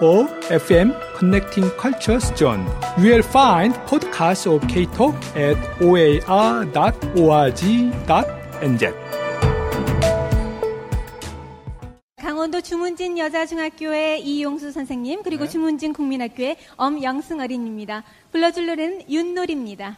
OFM Connecting Cultures Zone. You will find podcasts of K-Talk at oar.org.nz. 강원도 주문진 여자중학교의 이용수 선생님 그리고 주문진 국민학교의 엄영승 어린입니다. 불러줄 노래는 윷놀이입니다.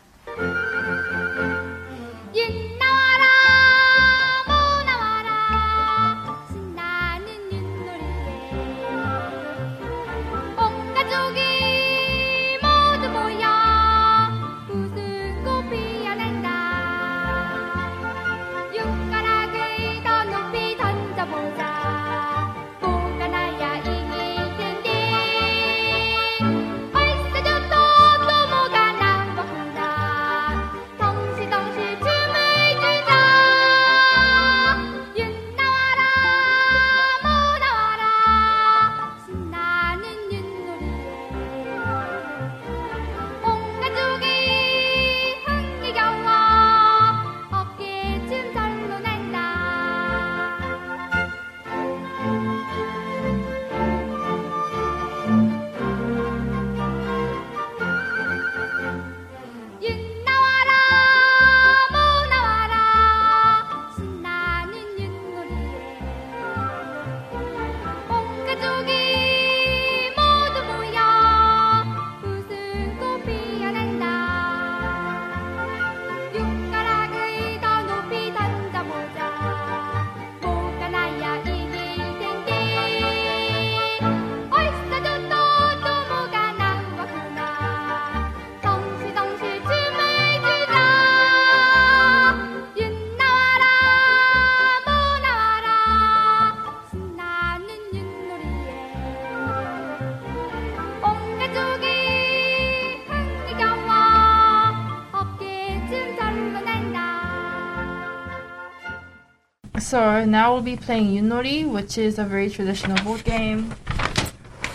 So now we'll be playing Yunori, which is a very traditional board game.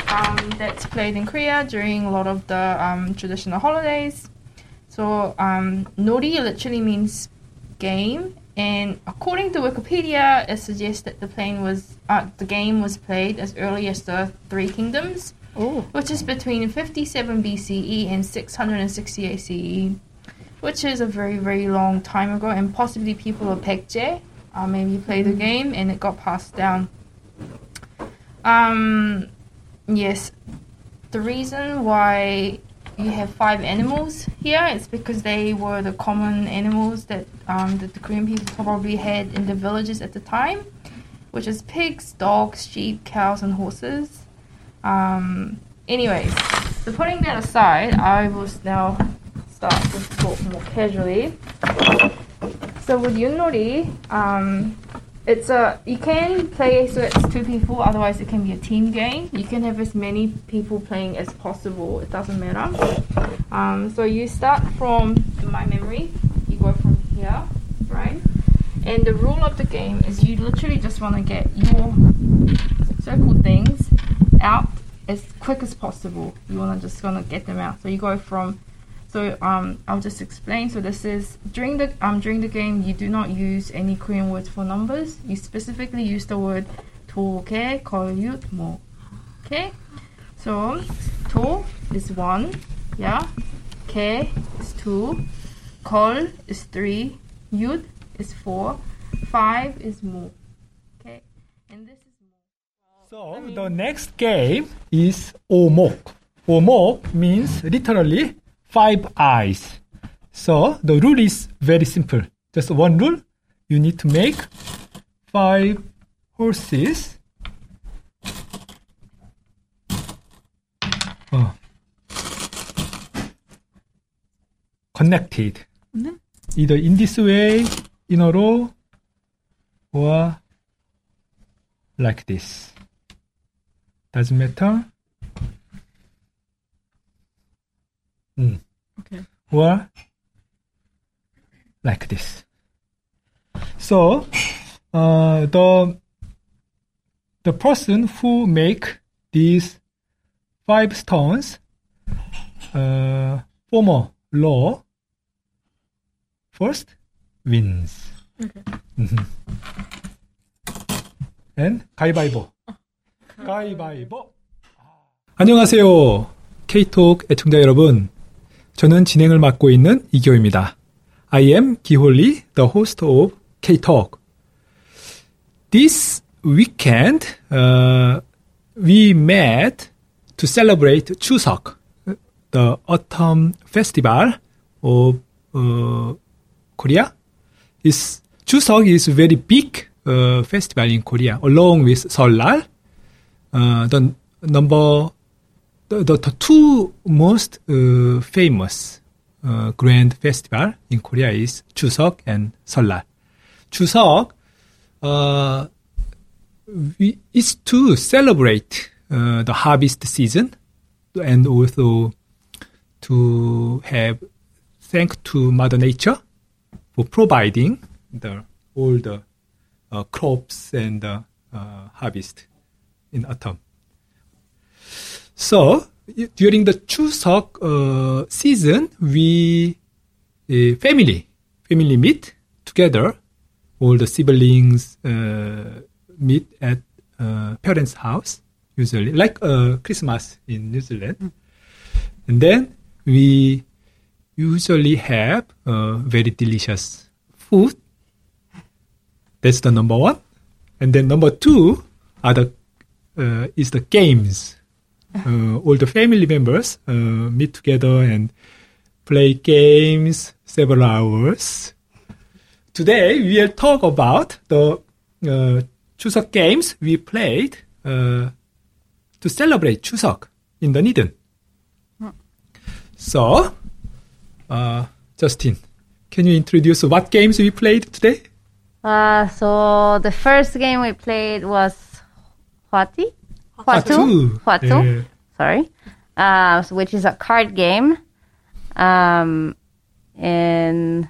Um, that's played in Korea during a lot of the um, traditional holidays. So um, Nori literally means game, and according to Wikipedia, it suggests that the plane was uh, the game was played as early as the Three Kingdoms, which is between 57 BCE E and 668 CE, which is a very very long time ago, and possibly people of Baekje uh, maybe play the game and it got passed down. Um, yes, the reason why you have five animals here is because they were the common animals that um, that the Korean people probably had in the villages at the time, which is pigs, dogs, sheep, cows, and horses. Um, anyways, so putting that aside, I will now start to talk more casually. So with Yunori, um, it's a you can play so it's two people. Otherwise, it can be a team game. You can have as many people playing as possible. It doesn't matter. Um, so you start from my memory. You go from here, right? And the rule of the game is you literally just want to get your circle things out as quick as possible. You want to just want to get them out. So you go from so um, I'll just explain. So this is during the um during the game you do not use any Korean words for numbers. You specifically use the word 도개, 걸윷, 모. Okay. So 도 is one, yeah. 개 is two, 걸 is three, 윷 is four, five is 모. Okay. And this is 모. So the next game is 오목. 오목 means literally five eyes. So the rule is very simple. Just one rule. You need to make five horses. 어. connected. Mm-hmm. Either in this way, in a row, or like this. Doesn't matter. Mm. Okay. Or like this. So uh, the the person who make these five stones uh, former law first wins. Mhm. And 가위바위보. 가위바위보. 안녕하세요. K톡 애청자 여러분. 저는 진행을 맡고 있는 이교입니다. I am 기홀리, the host of Ktalk. This weekend, uh, we met to celebrate Chuseok, the autumn festival of uh, Korea. Is Chuseok is a very big uh, festival in Korea, along with Seollal. Uh, the number, the, the, the two most uh, famous uh, grand festival in Korea is Chuseok and Seollal. Chuseok uh, we, is to celebrate uh, the harvest season and also to have thank to Mother Nature for providing the all the uh, crops and uh, harvest in autumn. So during the Chuseok uh, season, we uh, family family meet together. All the siblings uh, meet at uh, parents' house usually, like uh, Christmas in New Zealand, and then we usually have uh, very delicious food. That's the number one, and then number two are the uh, is the games. Uh, all the family members uh, meet together and play games several hours. Today we will talk about the uh, Chuseok games we played uh, to celebrate Chuseok in the Dunedin. So, uh, Justin, can you introduce what games we played today? Uh, so the first game we played was Hwati? Hwatu. Hwatu. Yeah. Sorry. Uh, so which is a card game. Um, and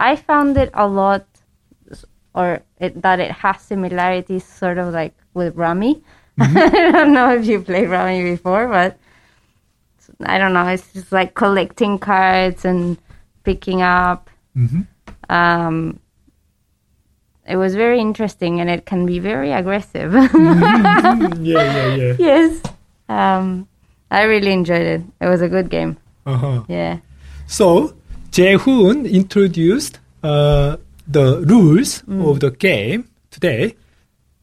I found it a lot, or it, that it has similarities sort of like with Rummy. I don't know if you played Rummy before, but I don't know. It's just like collecting cards and picking up. Mhm. Um, it was very interesting and it can be very aggressive. yeah, yeah, yeah. yes. Um, I really enjoyed it. It was a good game. Uh-huh. Yeah. So, Jae-hoon introduced uh, the rules of the game today.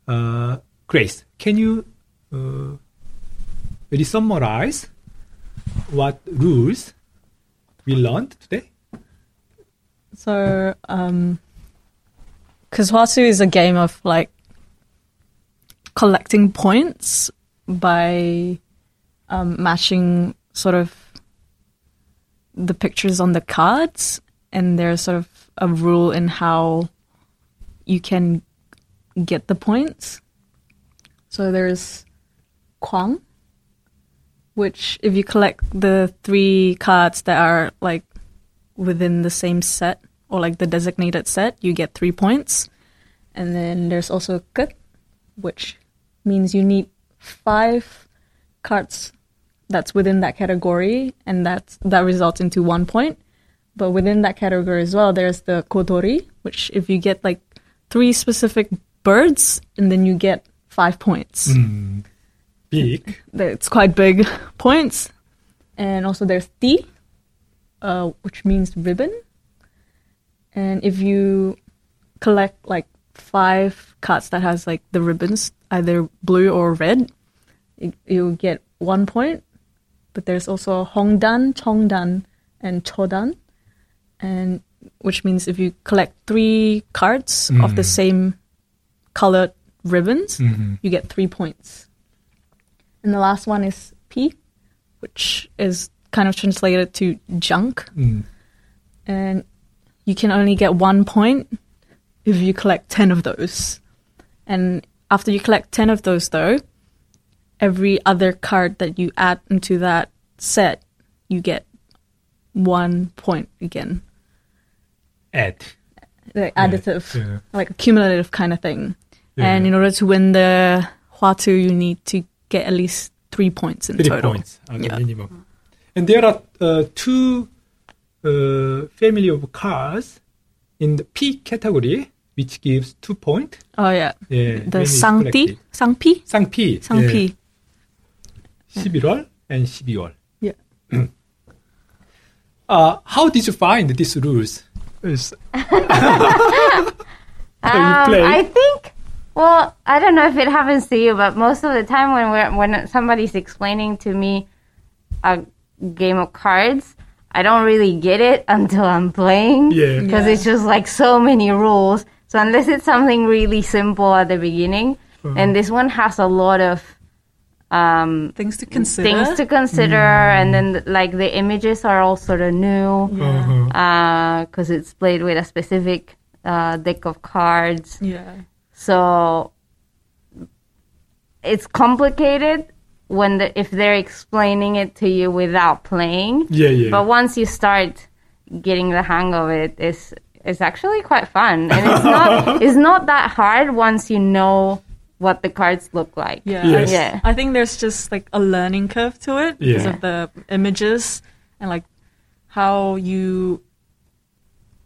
Uh, Grace, can you uh, really summarize what rules we learned today? So, um, because Hwatu is a game of like collecting points by um, matching sort of the pictures on the cards, and there's sort of a rule in how you can get the points. So there's Kwang, which if you collect the three cards that are like within the same set or like the designated set, you get three points. And then there's also Kut, which means you need five cards that's within that category, and that's, that results into one point. But within that category as well, there's the Godori, which if you get like three specific birds, and then you get five points Big. it's quite big points. And also there's T, uh, which means ribbon. And if you collect like five cards that has like the ribbons, either blue or red, you, you get one point. But there's also Hongdan, Chongdan, and Chodan, and which means if you collect three cards of the mm-hmm. same colored ribbons, mm-hmm. you get three points. And the last one is P, which is kind of translated to junk. Mm. And you can only get one point if you collect 10 of those. And after you collect 10 of those, though, every other card that you add into that set, you get one point again. add. the additive, yeah. like a cumulative kind of thing. Yeah. And in order to win the Hwatu, you need to get at least three points in Three total. points as a Yeah. minimum. And there are uh, two uh, family of cars in the P category, which gives two points. Oh yeah, Yeah, the when it's Sangti, collected. Sangpi, 쌍피. Sangpi. 예, 11월 and 12월. Yeah. Uh, how did you find these rules? Is- Um, play? I think. Well, I don't know if it happens to you, but most of the time when we're, when somebody's explaining to me a game of cards, I don't really get it until I'm playing. Yeah. Because Yeah. it's just like so many rules. So unless it's something really simple at the beginning, Uh-huh. and this one has a lot of um, Things to consider. things to consider, and then like the images are all sort of new Uh-huh. because it's played with a specific uh, deck of cards. yeah. So it's complicated when the, if they're explaining it to you without playing. Yeah, yeah. But once you start getting the hang of it, it's it's actually quite fun, and it's not it's not that hard once you know what the cards look like. Yeah. Yes. I, Yeah. I think there's just like a learning curve to it because of the images and like how you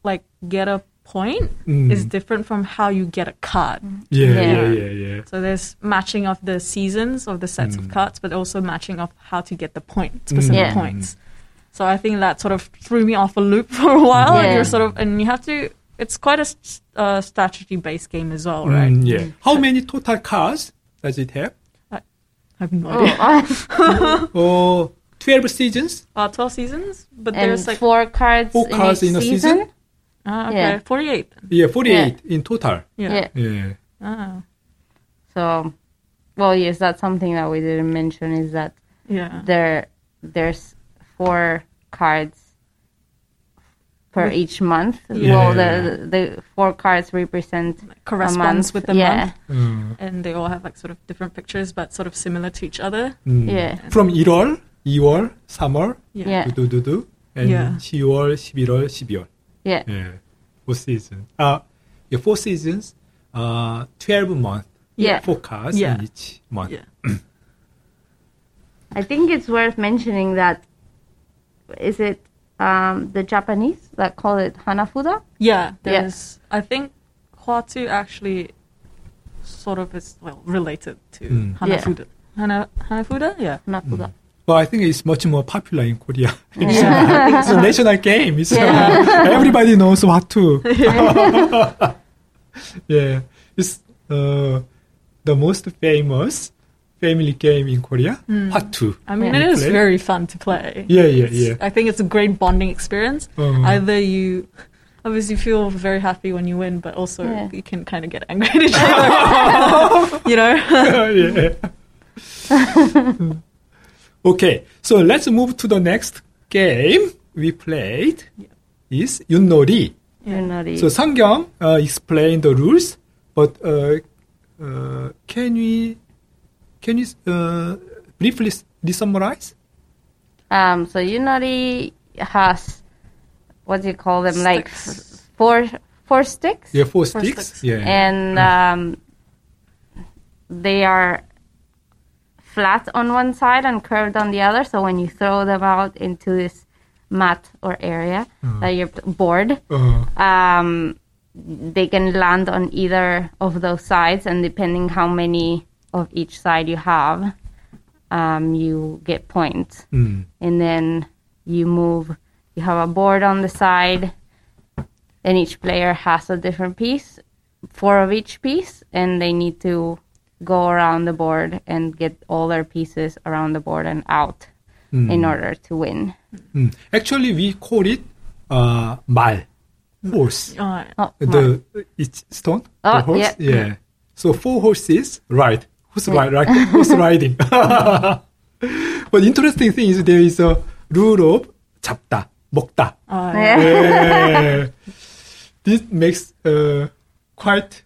like get a point Mm. is different from how you get a card. yeah, yeah, Yeah. yeah, yeah. So there's matching of the seasons of the sets Mm. of cards, but also matching of how to get the point, specific Yeah. points. So I think that sort of threw me off a loop for a while. And Yeah. you're sort of, and you have to. It's quite a uh, strategy-based game as well, right? Mm, yeah. How many total cards does it have? I have no Oh, idea. Oh, 12 seasons? Uh, Twelve seasons, but and there's like four cards Four in cards each in a season. season? Ah, okay, Yeah. 48. then. Yeah, 48 in total. Yeah. Yeah. Yeah. Ah, So, well, yes, that's something that we didn't mention is that yeah. there there's four cards per With- each month. Yeah. Well, the the four cards represent Corresponds a month. with the yeah. month, 음, and they all have like sort of different pictures, but sort of similar to each other. 음. Yeah. From 1월, 2월, 3월, Yeah. Yeah. 두두두두, and Yeah. 10월, 11월, 12월. Yeah. Yeah. Four seasons. Uh, yeah, four seasons, uh, 12 months. Yeah. Four cars Yeah. in each month. Yeah. I think it's worth mentioning that is it um, the Japanese that call it Hanafuda? Yeah, Yeah. I think Hwatu actually sort of is well related to Mm. Hanafuda. Hana, Hanafuda, yeah. Hanafuda. But I think it's much more popular in Korea. Yeah. it's a national game. It's, Yeah. everybody knows what to. yeah. It's uh, the most famous family game in Korea. What to? I mean, Yeah. it is Play? very fun to play. Yeah, yeah, It's- yeah. I think it's a great bonding experience. Uh, Either you obviously feel very happy when you win, but also Yeah. you can kind of get angry at each other. you know? yeah. Okay, so let's move to the next game we played. Is Yunnori. Yunori. So Sangyang uh, explained the rules, but uh, uh, can we can you uh, briefly s- summarize? Um, so Yunori has what do you call them? Like Sticks. f- four four sticks, Yeah, four Four sticks. sticks. Yeah. and um, they are flat on one side and curved on the other. So when you throw them out into this mat or area that you're bored, uh, um, they can land on either of those sides, and depending how many of each side you have, um, you get points. mm, And then you move. You have a board on the side, and each player has a different piece, four of each piece, and they need to go around the board and get all their pieces around the board and out mm, in order to win. mm. Actually, we call it uh, 말, horse. Uh, Oh, The it's stone. Oh, the horse. yeah. So four horses ride. Who's ride? Right? Horse riding. but interesting thing is there is a rule of 잡다, 먹다. uh, Yeah. Yeah. this makes uh, quite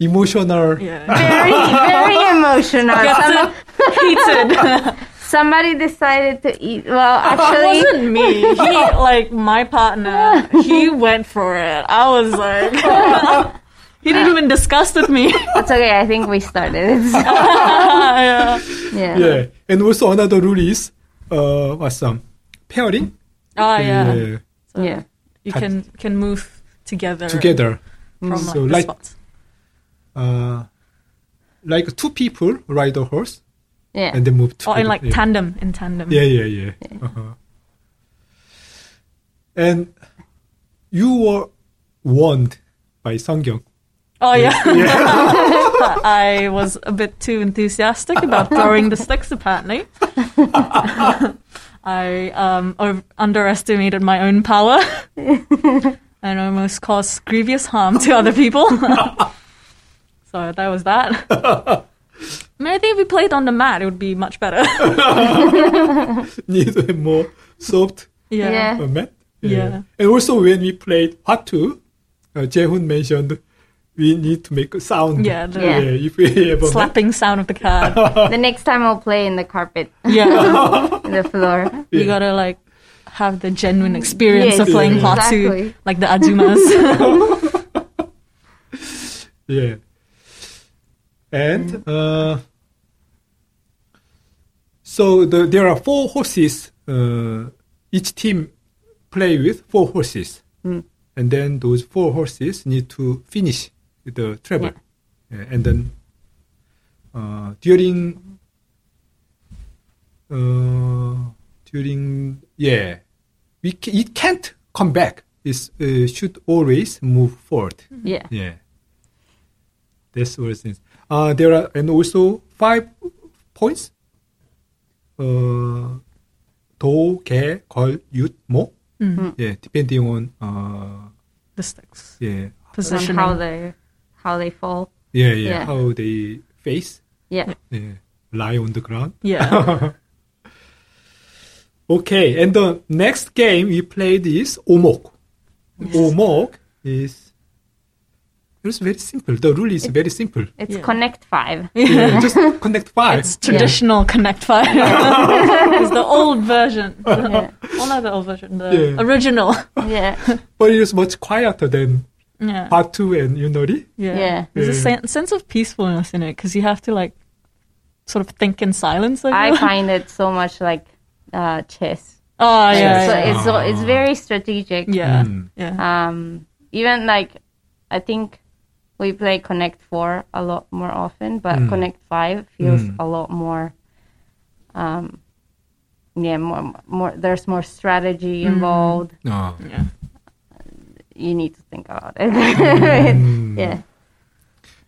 emotional. yeah. very, very emotional. Some, heated. Somebody decided to eat. Well, It actually, wasn't me. He like my partner. He went for it. I was like, he didn't even discuss with me. it's okay. I think we started. it. yeah. yeah. Yeah. And also another rule is uh what's some pairing. Oh yeah. Yeah. Yeah. You can can move together Together. from like, So the like- spots. Uh like two people ride a horse Yeah. and they move Or in like yeah. tandem, in tandem. Yeah, yeah, yeah. Uh-huh. And you were warned by Sungyeong. Oh yeah. yeah. I was a bit too enthusiastic about throwing the sticks. Apparently, I um, o- underestimated my own power and almost caused grievous harm to other people. So that was that. I mean, I think if we played on the mat, it would be much better. Need a more soft yeah. Yeah. uh, mat. Yeah. And also when we played Hwatu, uh, Jaehoon mentioned we need to make a sound. Yeah, the Yeah. if we have a slapping sound of the card. The next time I'll play in the carpet, Yeah. in the floor. You gotta like have the genuine experience Yes, of playing Yeah. part two, exactly. like the Ajumas. Yeah. And uh, so the, there are four horses. Uh, each team play with four horses, and then those four horses need to finish the travel, Yeah, and then uh, during uh, during yeah, we ca- it can't come back. It uh, should always move forward. Yeah. Yeah. That's what it is. Uh, there are, and also five points. Uh, 도, 개, 걸, 윷, 모. Yeah, depending on, uh, the sticks. yeah, On Positioning. how they how they fall. yeah, yeah, Yeah. how they face, Yeah. yeah, lie on the ground. yeah. Okay, and the next game we played is 오목. 오목 is, it's very simple. The rule is very simple. It's Yeah. Connect Five. Yeah, just connect five. It's traditional Connect Five. it's the old version. Yeah. Well, not the old version, the Yeah. original. Yeah. but it is much quieter than Yeah. Hwatu and Yunori. Yeah. Yeah. There's a sen- sense of peacefulness in it because you have to like sort of think in silence. I, I feel. find it so much like uh, chess. Oh yeah. so it's so, it's very strategic. yeah. Mm. Yeah. Um, even like I think we play Connect Four a lot more often, but Mm. Connect Five feels Mm. a lot more. Um, yeah, more more. There's more strategy involved. Oh. yeah. You need to think about it. Mm. yeah.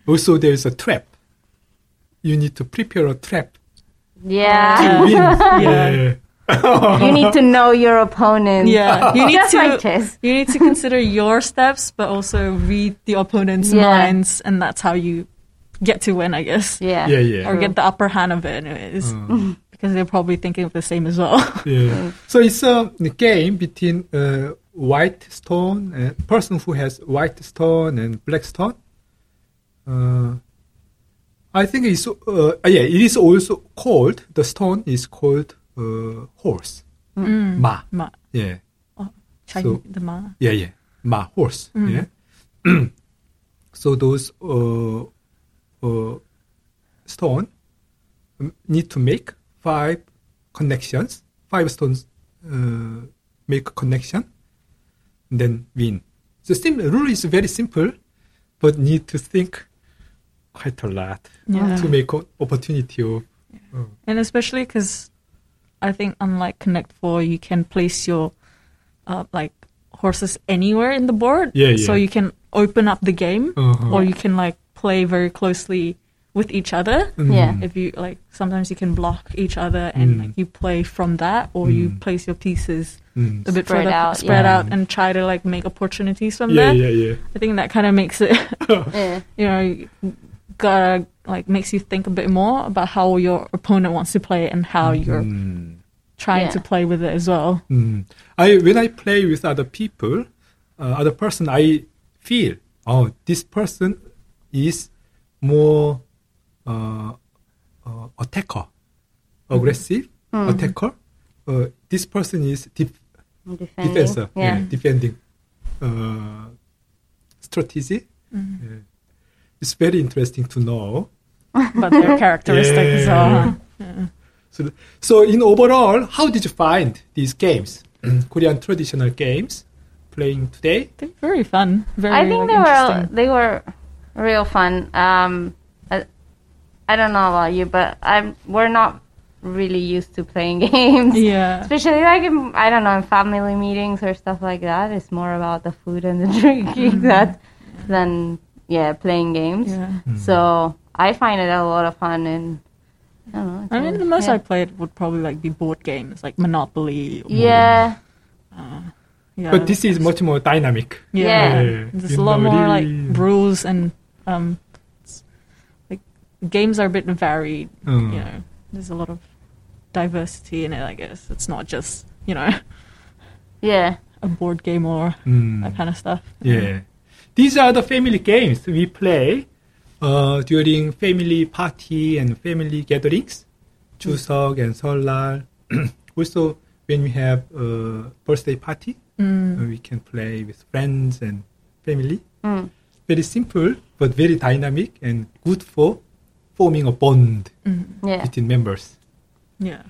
Also, there is a trap. You need to prepare a trap Yeah. to win. yeah. You need to know your opponent. Yeah. You need Just to like chess. you need to consider your steps, but also read the opponent's Yeah. minds, and that's how you get to win, I guess, Yeah. Yeah, yeah. or get the upper hand of it, anyways, Uh, because they're probably thinking of the same as well. yeah. So it's a game between uh, white stone and person who has white stone and black stone. Uh, I think it's uh, yeah. It is also called the stone is called uh, horse. Ma. Ma, Yeah. Chinese, So- the ma. Yeah, yeah. Ma horse. Yeah. so those uh, uh, stone um, need to make five connections. Five stones uh, make connection, then win. The sim- rule is very simple, but need to think quite a lot Yeah. to make opportunity of. And especially because I think unlike Connect Four, you can place your uh, like horses anywhere in the board. Yeah, So you can open up the game, Uh-huh. or you can like play very closely with each other. Yeah. Mm. If you like, sometimes you can block each other, and Mm. like you play from that, or you Mm. place your pieces Mm. a bit Spread further out, spread yeah. out, and try to like make opportunities from Yeah, there. yeah, yeah. I think that kind of makes it, Yeah. you know, you gotta like makes you think a bit more about how your opponent wants to play and how you're Mm. Trying Yeah. to play with it as well. Mm. I when I play with other people, uh, other person, I feel oh this person is more uh, uh, attacker, aggressive, attacker. Uh, this person is def- Defending. defender. Yeah. defending uh, strategy. Mm-hmm. Yeah. It's very interesting to know. But their characteristics Yeah. are. So, so in overall, how did you find these games, Korean traditional games, playing today? They're very fun. Very. I think like, they were they were real fun. Um, I, I don't know about you, but I'm we're not really used to playing games. Yeah. Especially like in, I don't know in family meetings or stuff like that. It's more about the food and the drinking that than yeah playing games. Yeah. So I find it a lot of fun and I don't know. I mean, the most yeah. I played would probably like be board games, like Monopoly. Or, yeah yeah. But this is much more dynamic. Yeah. Yeah. There's You a lot more like rules and um, like games are a bit varied. Mm. You know, there's a lot of diversity in it. I guess it's not just you know yeah a board game or Mm. that kind of stuff. Yeah. These are the family games we play uh, during family party and family gatherings, Chuseok and 설날. also, when we have a birthday party, Mm. uh, we can play with friends and family. Mm. Very simple, but very dynamic and good for forming a bond yeah. between members. Yeah.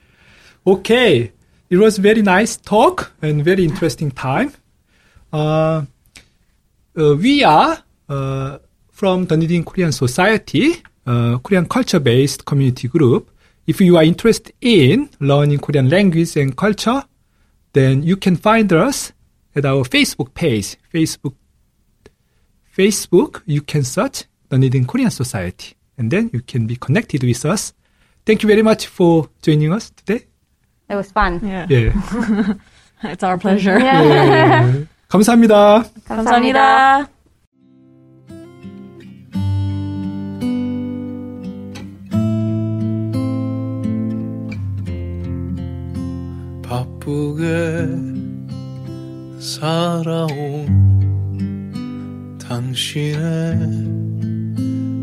Okay, it was very nice talk and very interesting time. Uh, uh, we are uh, from Dunedin Korean Society, uh, Korean culture-based community group. If you are interested in learning Korean language and culture, then you can find us at our Facebook page. Facebook, Facebook, you can search Dunedin Korean Society, and then you can be connected with us. Thank you very much for joining us today. It was fun. Yeah. 예. It's our pleasure. Yeah. 예. 감사합니다. 감사합니다. 바쁘게 살아온 당신의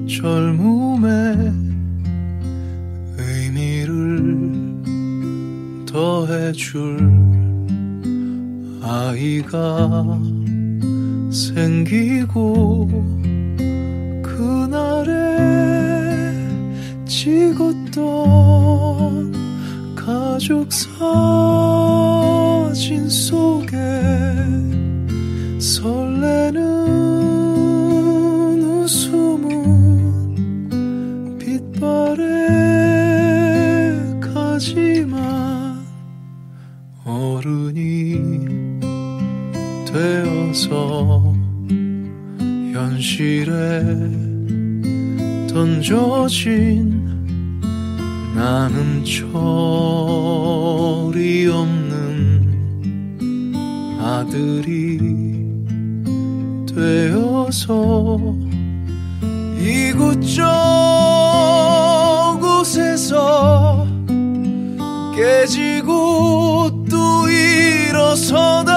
젊음의 의미를 더해줄 아이가 생기고 그날에 찍었던 가족 사진 속에 설레는 웃음은 빛바래 가지만 어른이 되어서 현실에 던져진 나는 철이 없는 아들이 되어서 이곳저곳에서 깨지고 또 일어서다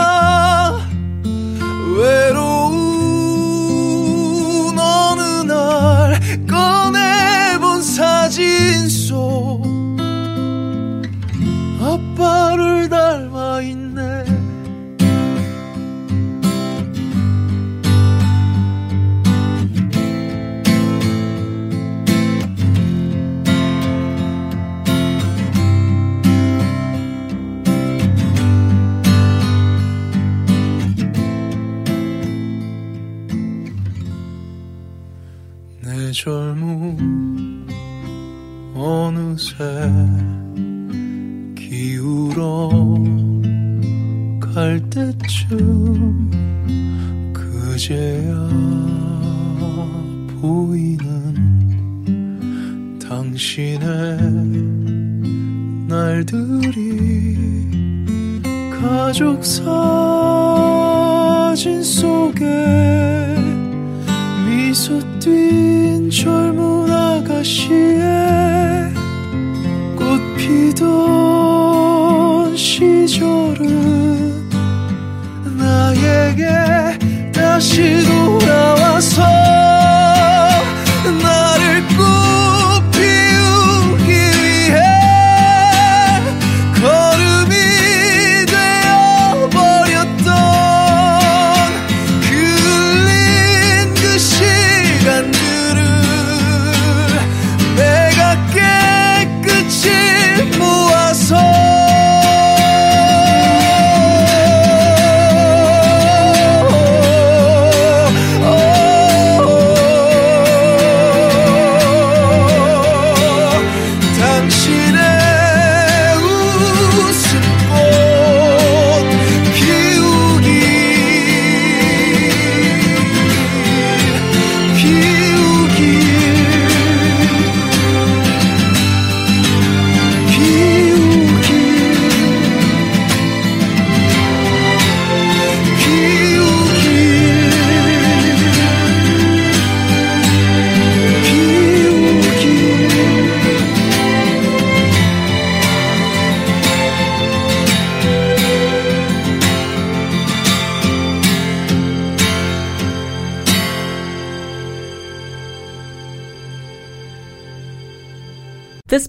젊은 아가씨의 꽃 피던 시절은 나에게 다시 돌아와서